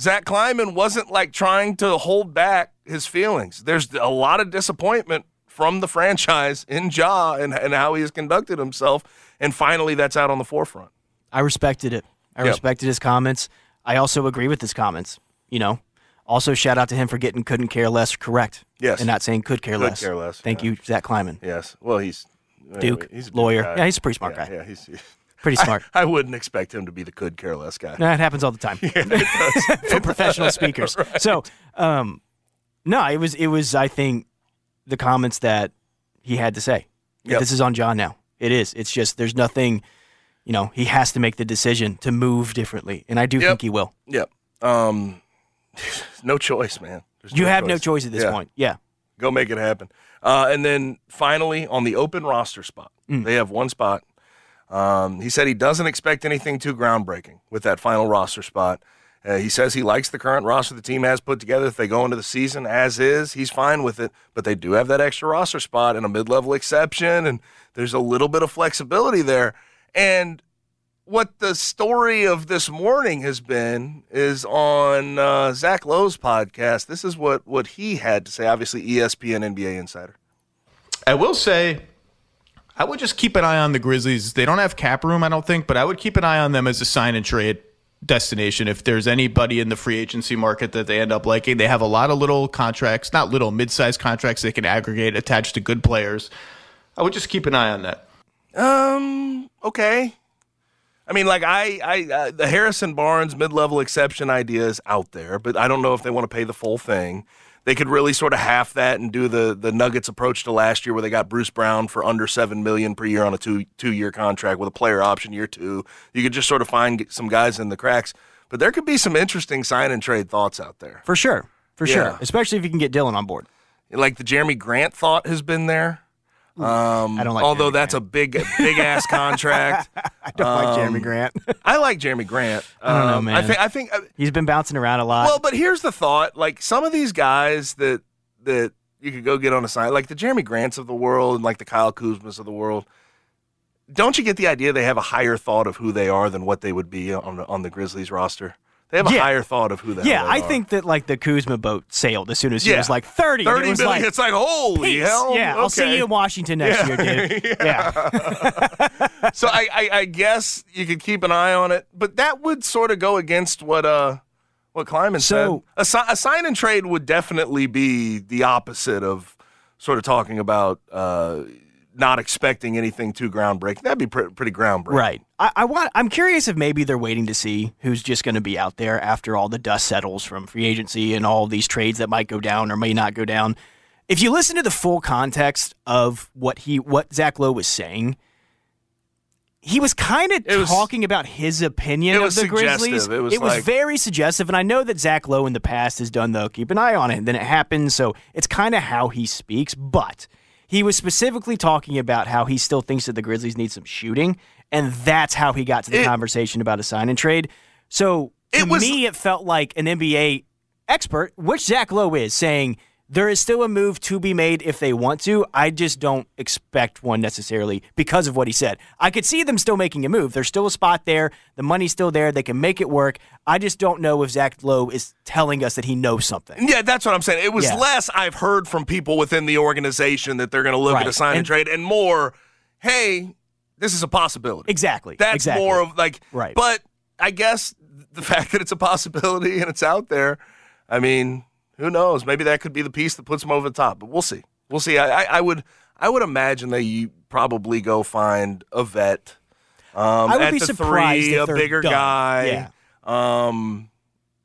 Zach Kleiman wasn't like trying to hold back his feelings. There's a lot of disappointment from the franchise in Ja and, and how he has conducted himself. And finally, that's out on the forefront. I respected it. I Yep. respected his comments. I also agree with his comments. You know, also shout out to him for getting couldn't care less correct. Yes. and not saying could care Could less. care less, Thank yeah. you, Zach Kleiman. Yes. Well, he's Duke, he's a lawyer. guy. Yeah, he's a pretty smart Yeah, guy. Yeah, he's Pretty smart. I, wouldn't expect him to be the could care less guy. Nah, it happens all the time for professional speakers. So, um, no, it was it was I think the comments that he had to say. Yep. This is on Ja now. It is. It's just there's nothing. You know, he has to make the decision to move differently, and I do Yep. think he will. Yep. Um, no choice, man. There's You have no choice at this Yeah. point. Yeah. Go make it happen. Uh, and then finally, on the open roster spot, Mm. they have one spot. Um, he said he doesn't expect anything too groundbreaking with that final roster spot. Uh, he says he likes the current roster the team has put together. If they go into the season as is, he's fine with it. But they do have that extra roster spot and a mid level exception, and there's a little bit of flexibility there. And what the story of this morning has been is on uh, Zach Lowe's podcast. This is what, what he had to say. Obviously, ESPN NBA insider. I will say, I would just keep an eye on the Grizzlies. They don't have cap room, I don't think, but I would keep an eye on them as a sign and trade destination. If there's anybody in the free agency market that they end up liking, they have a lot of little contracts, not little, mid-sized contracts they can aggregate attached to good players. I would just keep an eye on that. Um. Okay. I mean, like I, I, uh, the Harrison Barnes mid-level exception idea is out there, but I don't know if they want to pay the full thing. They could really sort of half that and do the the Nuggets approach to last year, where they got Bruce Brown for under seven million per year on a two two year contract with a player option year two. You could just sort of find some guys in the cracks, but there could be some interesting sign and trade thoughts out there. For sure. For Yeah. sure. Especially if you can get Dillon on board. Like the Jerami Grant thought has been there. Um, I don't like although Jerami that's a big big ass contract. I don't like Jerami Um, Grant. I like Jerami Grant. I don't know, Um, man. I think. I think. He's been bouncing around a lot. Well, but here's the thought: like some of these guys that that you could go get on a sign, like the Jerami Grants of the world and like the Kyle Kuzmas of the world. Don't you get the idea they have a higher thought of who they are than what they would be on the, on the Grizzlies roster? They have a Yeah. higher thought of who they yeah, I are. think that like the Kuzma boat sailed as soon as he was like 30. and 30 it was million, like, it's like, holy peace. hell. Yeah, I'll see you in Washington next Yeah. year, dude. yeah. so I, I, I guess you could keep an eye on it, but that would sort of go against what uh what Kleiman So- said. A, a sign and trade would definitely be the opposite of sort of talking about uh, not expecting anything too groundbreaking. That'd be pre- pretty groundbreaking. Right. I, I want. I'm curious if maybe they're waiting to see who's just going to be out there after all the dust settles from free agency and all these trades that might go down or may not go down. If you listen to the full context of what he, what Zach Lowe was saying, he was kind of It was- talking about his opinion it of was the Grizzlies. suggestive. It was like- very suggestive, and I know that Zach Lowe in the past has done the keep an eye on it, and then it happens. So it's kind of how he speaks, but he was specifically talking about how he still thinks that the Grizzlies need some shooting, and that's how he got to the It- conversation about a sign and trade. So to It was- me, it felt like an NBA expert, which Zach Lowe is, saying there is still a move to be made if they want to. I just don't expect one necessarily because of what he said. I could see them still making a move. There's still a spot there. The money's still there. They can make it work. I just don't know if Zach Lowe is telling us that he knows something. Yeah, that's what I'm saying. It was Yeah. less I've heard from people within the organization that they're going to look Right. at a sign and, And- trade, and more, hey, this is a possibility. Exactly. That's exactly. more of like, Right. But I guess the fact that it's a possibility and it's out there, I mean, who knows? Maybe that could be the piece that puts them over the top. But we'll see. We'll see. I, I, I would, I would imagine that you probably go find a vet. Um, I would be surprised three, if a bigger done. guy. Yeah. Um,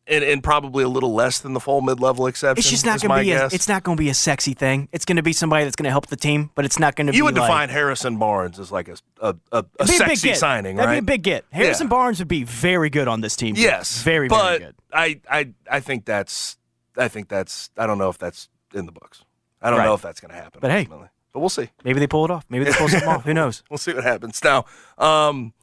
and, and probably a little less than the full mid-level exception. It's just not going to be. A, it's not going to be a sexy thing. It's going to be somebody that's going to help the team, but it's not going to be. You would like, define Harrison Barnes as like a a, a, a a sexy get. signing, That'd right? be a big get. Harrison Yeah. Barnes would be very good on this team. Yes, very, but very good. I, I, I think that's, I think that's, I don't know if that's in the books. I don't Right. know if that's going to happen. But hey. but we'll see. Maybe they pull it off. Maybe they pull something off. Who knows? We'll see what happens. Now, um,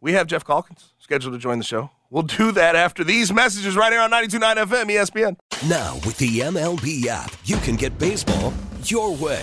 we have Geoff Calkins scheduled to join the show. We'll do that after these messages right here on 92.9 FM ESPN. Now, with the MLB app, you can get baseball your way.